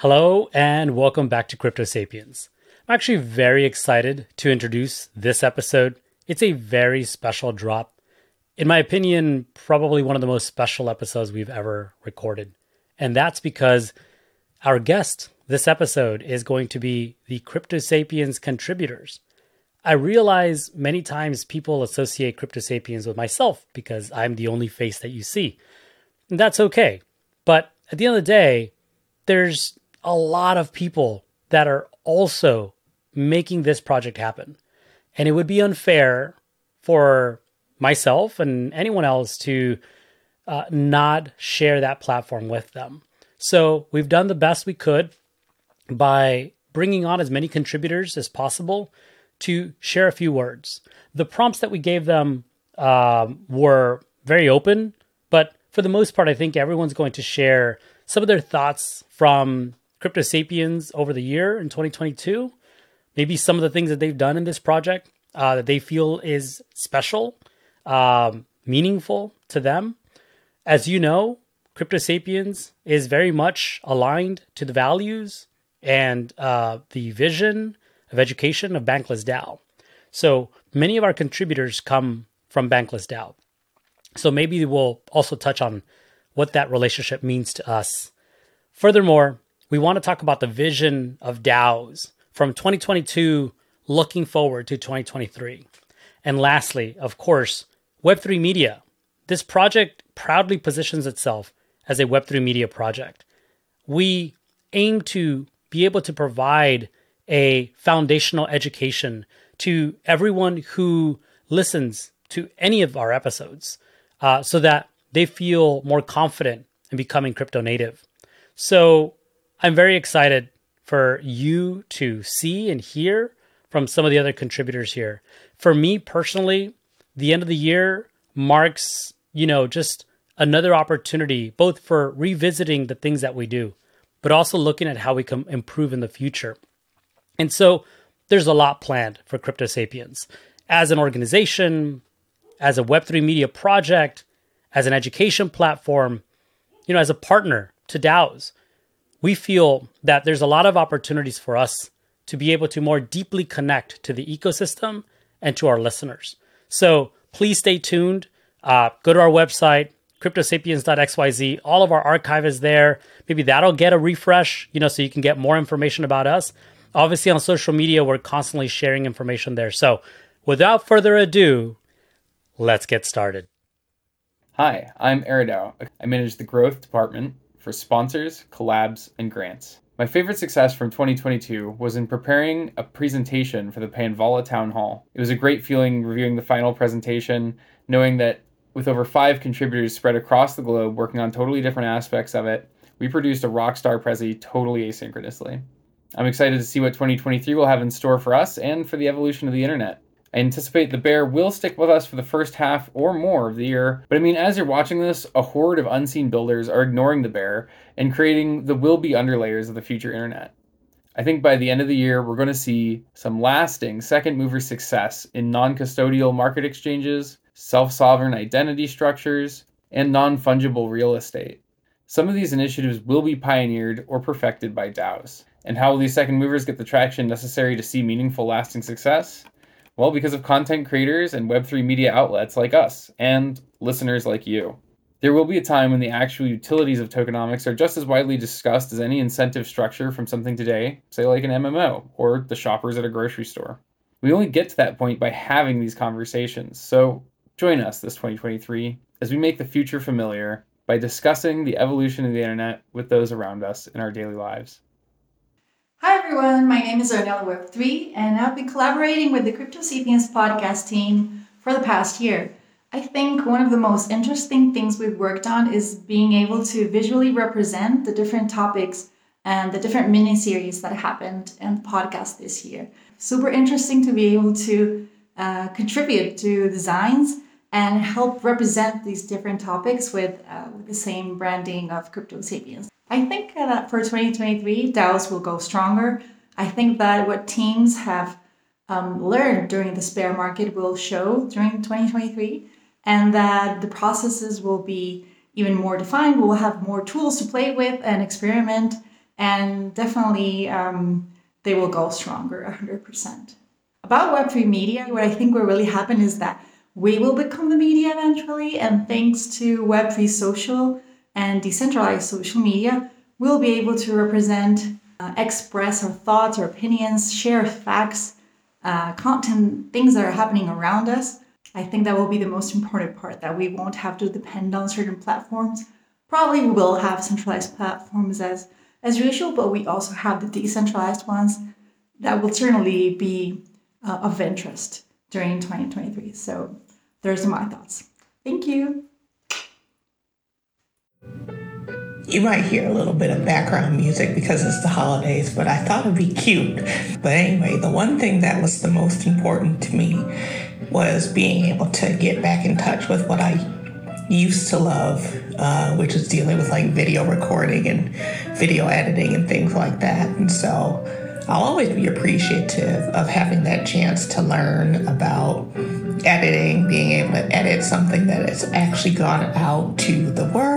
Hello, and welcome back to Crypto Sapiens. I'm actually very excited to introduce this episode. It's a very special drop. In my opinion, probably one of the most special episodes we've ever recorded. And that's because our guest this episode is going to be the Crypto Sapiens contributors. I realize many times people associate Crypto Sapiens with myself because I'm the only face that you see. And that's okay. But at the end of the day, there's a lot of people that are also making this project happen. And it would be unfair for myself and anyone else to uh, not share that platform with them. So we've done the best we could by bringing on as many contributors as possible to share a few words. The prompts that we gave them um, were very open, but for the most part, I think everyone's going to share some of their thoughts from Crypto Sapiens over the year in 2022. Maybe some of the things that they've done in this project uh, that they feel is special, um, meaningful to them. As you know, Crypto Sapiens is very much aligned to the values and uh, the vision of education of Bankless DAO. So many of our contributors come from Bankless DAO. So maybe we'll also touch on what that relationship means to us. Furthermore, we want to talk about the vision of DAOs from 2022 looking forward to 2023. And lastly, of course, Web3 Media. This project proudly positions itself as a Web3 Media project. We aim to be able to provide a foundational education to everyone who listens to any of our episodes uh, so that they feel more confident in becoming crypto native. So I'm very excited for you to see and hear from some of the other contributors here. For me personally, the end of the year marks, you know, just another opportunity both for revisiting the things that we do, but also looking at how we can improve in the future. And so there's a lot planned for Crypto Sapiens as an organization, as a Web3 media project, as an education platform, you know, as a partner to DAOs. We feel that there's a lot of opportunities for us to be able to more deeply connect to the ecosystem and to our listeners. So please stay tuned. Uh, go to our website, cryptosapiens.xyz. All of our archive is there. Maybe that'll get a refresh, you know, so you can get more information about us. Obviously, on social media, we're constantly sharing information there. So, without further ado, let's get started. Hi, I'm Eridao. I manage the growth department for sponsors, collabs, and grants. My favorite success from 2022 was in preparing a presentation for the Panvala Town Hall. It was a great feeling reviewing the final presentation, knowing that with over five contributors spread across the globe working on totally different aspects of it, we produced a rockstar Prezi totally asynchronously. I'm excited to see what 2023 will have in store for us and for the evolution of the internet. I anticipate the bear will stick with us for the first half or more of the year, but I mean, as you're watching this, a horde of unseen builders are ignoring the bear and creating the will be underlayers of the future internet. I think by the end of the year, we're going to see some lasting second mover success in non custodial market exchanges, self sovereign identity structures, and non fungible real estate. Some of these initiatives will be pioneered or perfected by DAOs. And how will these second movers get the traction necessary to see meaningful, lasting success? Well, because of content creators and Web3 media outlets like us and listeners like you. There will be a time when the actual utilities of tokenomics are just as widely discussed as any incentive structure from something today, say like an MMO or the shoppers at a grocery store. We only get to that point by having these conversations. So join us this 2023 as we make the future familiar by discussing the evolution of the internet with those around us in our daily lives. Hi everyone, my name is Ornella Web3 and I've been collaborating with the Crypto Sapiens podcast team for the past year. I think one of the most interesting things we've worked on is being able to visually represent the different topics and the different mini series that happened in the podcast this year. Super interesting to be able to uh, contribute to designs and help represent these different topics with, uh, with the same branding of Crypto Sapiens. I think that for 2023, DAOs will go stronger. I think that what teams have um, learned during the bear market will show during 2023, and that the processes will be even more defined. We'll have more tools to play with and experiment, and definitely um, they will go stronger 100%. About Web3 media, what I think will really happen is that we will become the media eventually, and thanks to Web3 social and decentralized social media, we'll be able to represent, uh, express our thoughts, our opinions, share facts, uh, content, things that are happening around us. I think that will be the most important part that we won't have to depend on certain platforms. Probably we will have centralized platforms as as usual, but we also have the decentralized ones that will certainly be uh, of interest during 2023. So those are my thoughts. Thank you. You might hear a little bit of background music because it's the holidays, but I thought it'd be cute. But anyway, the one thing that was the most important to me was being able to get back in touch with what I used to love, uh, which is dealing with like video recording and video editing and things like that. And so I'll always be appreciative of having that chance to learn about editing, being able to edit something that has actually gone out to the world.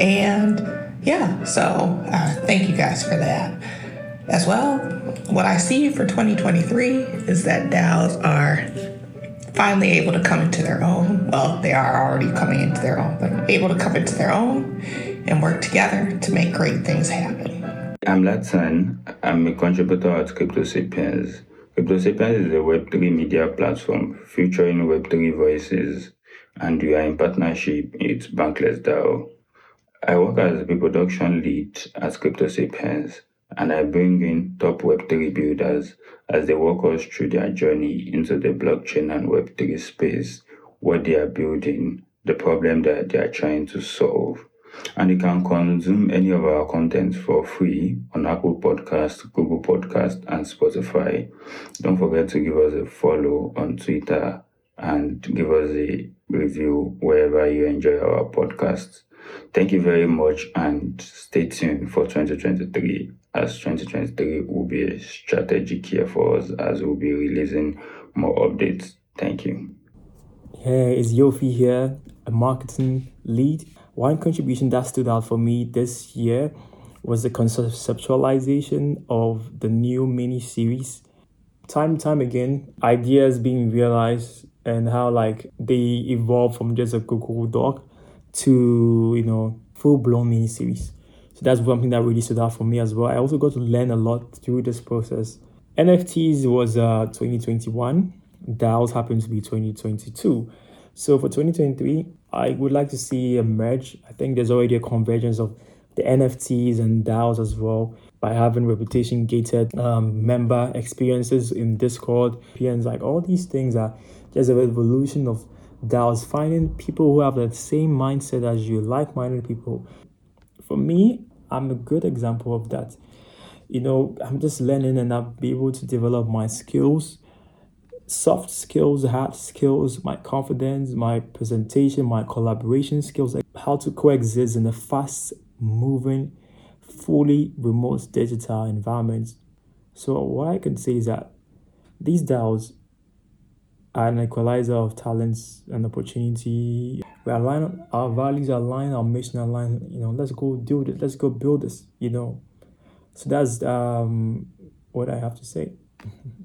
And yeah, so uh, thank you guys for that. As well, what I see for 2023 is that DAOs are finally able to come into their own. Well, they are already coming into their own, but able to come into their own and work together to make great things happen. I'm Latsan. I'm a contributor at Crypto Sapiens. Crypto Sapiens is a Web3 media platform featuring Web3 voices, and we are in partnership with Bankless DAO. I work as the production lead at Crypto Sapiens, and I bring in top Web3 builders as they walk us through their journey into the blockchain and Web3 space, what they are building, the problem that they are trying to solve and you can consume any of our content for free on Apple Podcast, Google Podcast, and Spotify. Don't forget to give us a follow on Twitter and give us a review wherever you enjoy our podcasts. Thank you very much and stay tuned for 2023 as 2023 will be a strategic year for us as we'll be releasing more updates. Thank you. Hey, it's Yofi here, a marketing lead one contribution that stood out for me this year was the conceptualization of the new mini series. Time and time again, ideas being realized and how like they evolve from just a Google Doc to you know full blown mini series. So that's one thing that really stood out for me as well. I also got to learn a lot through this process. NFTs was uh 2021. DAOs happened to be 2022. So for 2023, I would like to see a merge. I think there's already a convergence of the NFTs and DAOs as well by having reputation gated um, member experiences in Discord. PNs like all these things are just a evolution of DAOs, finding people who have the same mindset as you, like minded people. For me, I'm a good example of that. You know, I'm just learning and I'll be able to develop my skills soft skills, hard skills, my confidence, my presentation, my collaboration skills, how to coexist in a fast moving, fully remote digital environment. So what I can say is that these DAOs an equalizer of talents and opportunity. We align our values align, our mission align, you know, let's go do it, let's go build this, you know. So that's um what I have to say.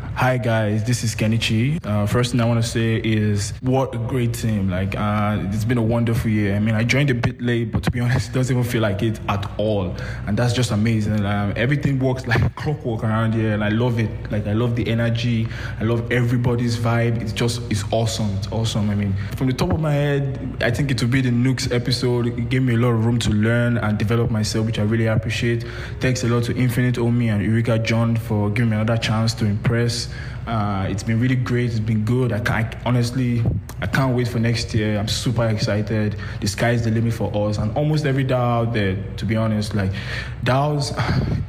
Hi guys, this is Kenichi. Uh, first thing I want to say is what a great team! Like uh, it's been a wonderful year. I mean, I joined a bit late, but to be honest, it doesn't even feel like it at all, and that's just amazing. Um, everything works like clockwork around here, and I love it. Like I love the energy, I love everybody's vibe. It's just it's awesome. It's awesome. I mean, from the top of my head, I think it will be the Nooks episode. It gave me a lot of room to learn and develop myself, which I really appreciate. Thanks a lot to Infinite Omi and Eureka John for giving me another chance to impress uh, it's been really great. It's been good. I, I honestly, I can't wait for next year. I'm super excited. The sky's the limit for us, and almost every DAO out there. To be honest, like DAOs,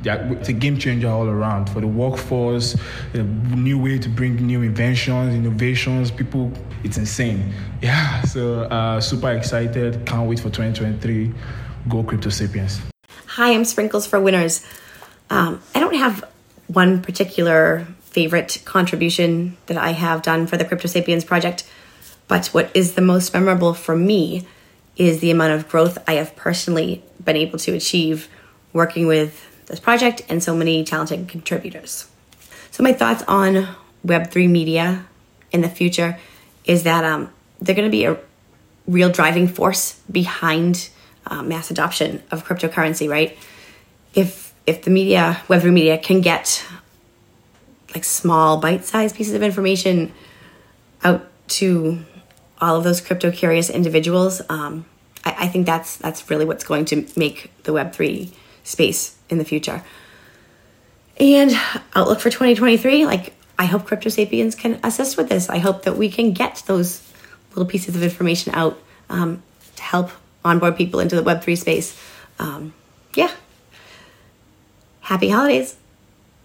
it's a game changer all around for the workforce. A new way to bring new inventions, innovations. People, it's insane. Yeah. So uh, super excited. Can't wait for 2023. Go Crypto Sapiens. Hi, I'm Sprinkles for Winners. Um, I don't have one particular favorite contribution that I have done for the Crypto Sapiens project. But what is the most memorable for me is the amount of growth I have personally been able to achieve working with this project and so many talented contributors. So, my thoughts on Web3 media in the future is that um, they're going to be a real driving force behind uh, mass adoption of cryptocurrency, right? If if the media, Web3 media, can get like small, bite-sized pieces of information out to all of those crypto curious individuals, um, I, I think that's that's really what's going to make the Web3 space in the future. And outlook for 2023, like I hope Crypto Sapiens can assist with this. I hope that we can get those little pieces of information out um, to help onboard people into the Web3 space. Um, yeah. Happy holidays.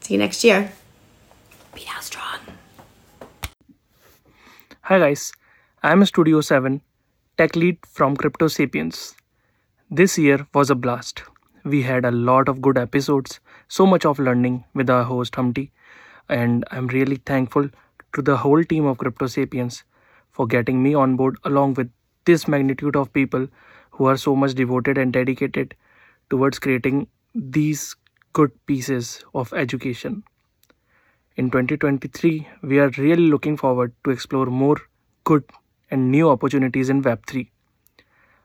See you next year. Be strong. Hi guys, I'm Studio 7, tech lead from Crypto Sapiens. This year was a blast. We had a lot of good episodes, so much of learning with our host Humpty, and I'm really thankful to the whole team of Crypto Sapiens for getting me on board along with this magnitude of people who are so much devoted and dedicated towards creating these good pieces of education. In 2023, we are really looking forward to explore more good and new opportunities in Web3.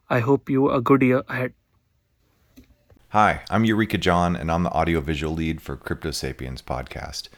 I hope you a good year ahead. Hi, I'm Eureka John, and I'm the audiovisual lead for Crypto Sapiens podcast.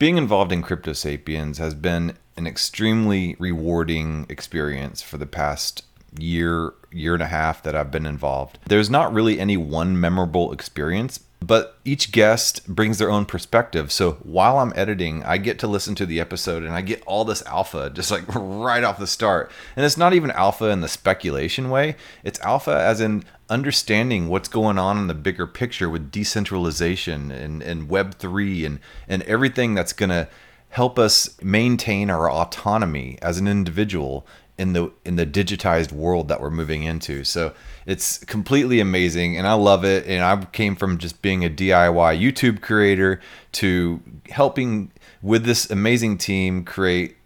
Being involved in Crypto Sapiens has been an extremely rewarding experience for the past year, year and a half that I've been involved. There's not really any one memorable experience, but each guest brings their own perspective. So while I'm editing, I get to listen to the episode and I get all this alpha just like right off the start. And it's not even alpha in the speculation way, it's alpha as in understanding what's going on in the bigger picture with decentralization and, and Web3 and, and everything that's going to help us maintain our autonomy as an individual in the in the digitized world that we're moving into. So it's completely amazing and I love it. And I came from just being a DIY YouTube creator to helping with this amazing team create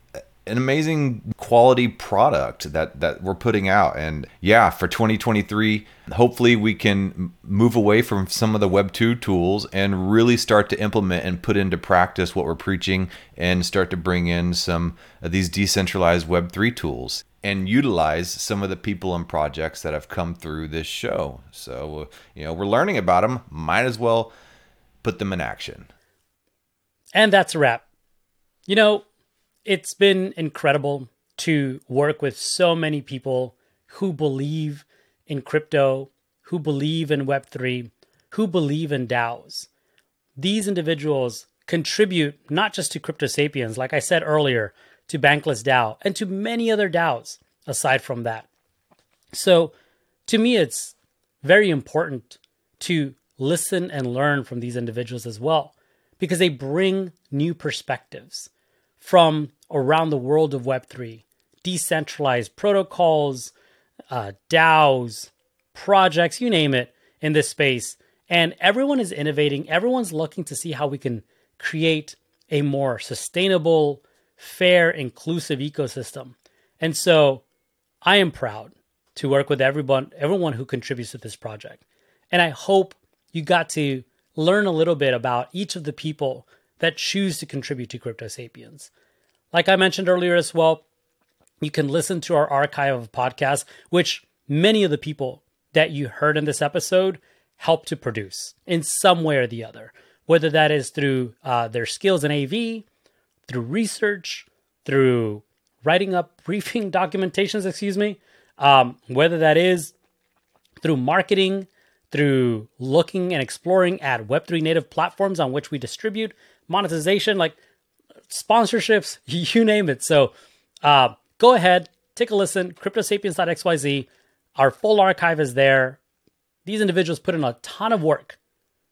an amazing quality product that that we're putting out. And yeah for 2023 hopefully we can move away from some of the web 2 tools and really start to implement and put into practice what we're preaching and start to bring in some of these decentralized web 3 tools and utilize some of the people and projects that have come through this show. So you know we're learning about them might as well put them in action. And that's a wrap. You know it's been incredible to work with so many people who believe in crypto, who believe in Web3, who believe in DAOs. These individuals contribute not just to Crypto Sapiens, like I said earlier, to Bankless DAO and to many other DAOs aside from that. So to me, it's very important to listen and learn from these individuals as well because they bring new perspectives from around the world of Web3, decentralized protocols, uh, DAOs, projects, you name it, in this space. And everyone is innovating. Everyone's looking to see how we can create a more sustainable, fair, inclusive ecosystem. And so I am proud to work with everyone, everyone who contributes to this project. And I hope you got to learn a little bit about each of the people that choose to contribute to Crypto Sapiens. Like I mentioned earlier as well, you can listen to our archive of podcasts, which many of the people that you heard in this episode help to produce in some way or the other, whether that is through uh, their skills in AV, through research, through writing up briefing documentations, excuse me, um, whether that is through marketing, through looking and exploring at Web3 native platforms on which we distribute, monetization, like sponsorships, you name it. So uh, go ahead, take a listen, cryptosapiens.xyz. Our full archive is there. These individuals put in a ton of work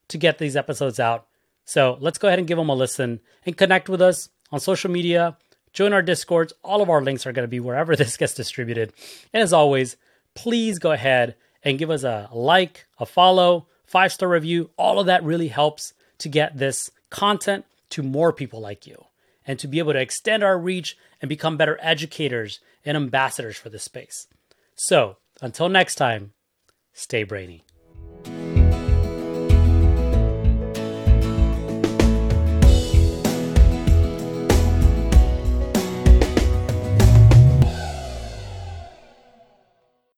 to get these episodes out. So let's go ahead and give them a listen and connect with us on social media. Join our discords. All of our links are going to be wherever this gets distributed. And as always, please go ahead and give us a like, a follow, five star review. All of that really helps to get this content to more people like you and to be able to extend our reach and become better educators and ambassadors for this space. So, until next time, stay brainy.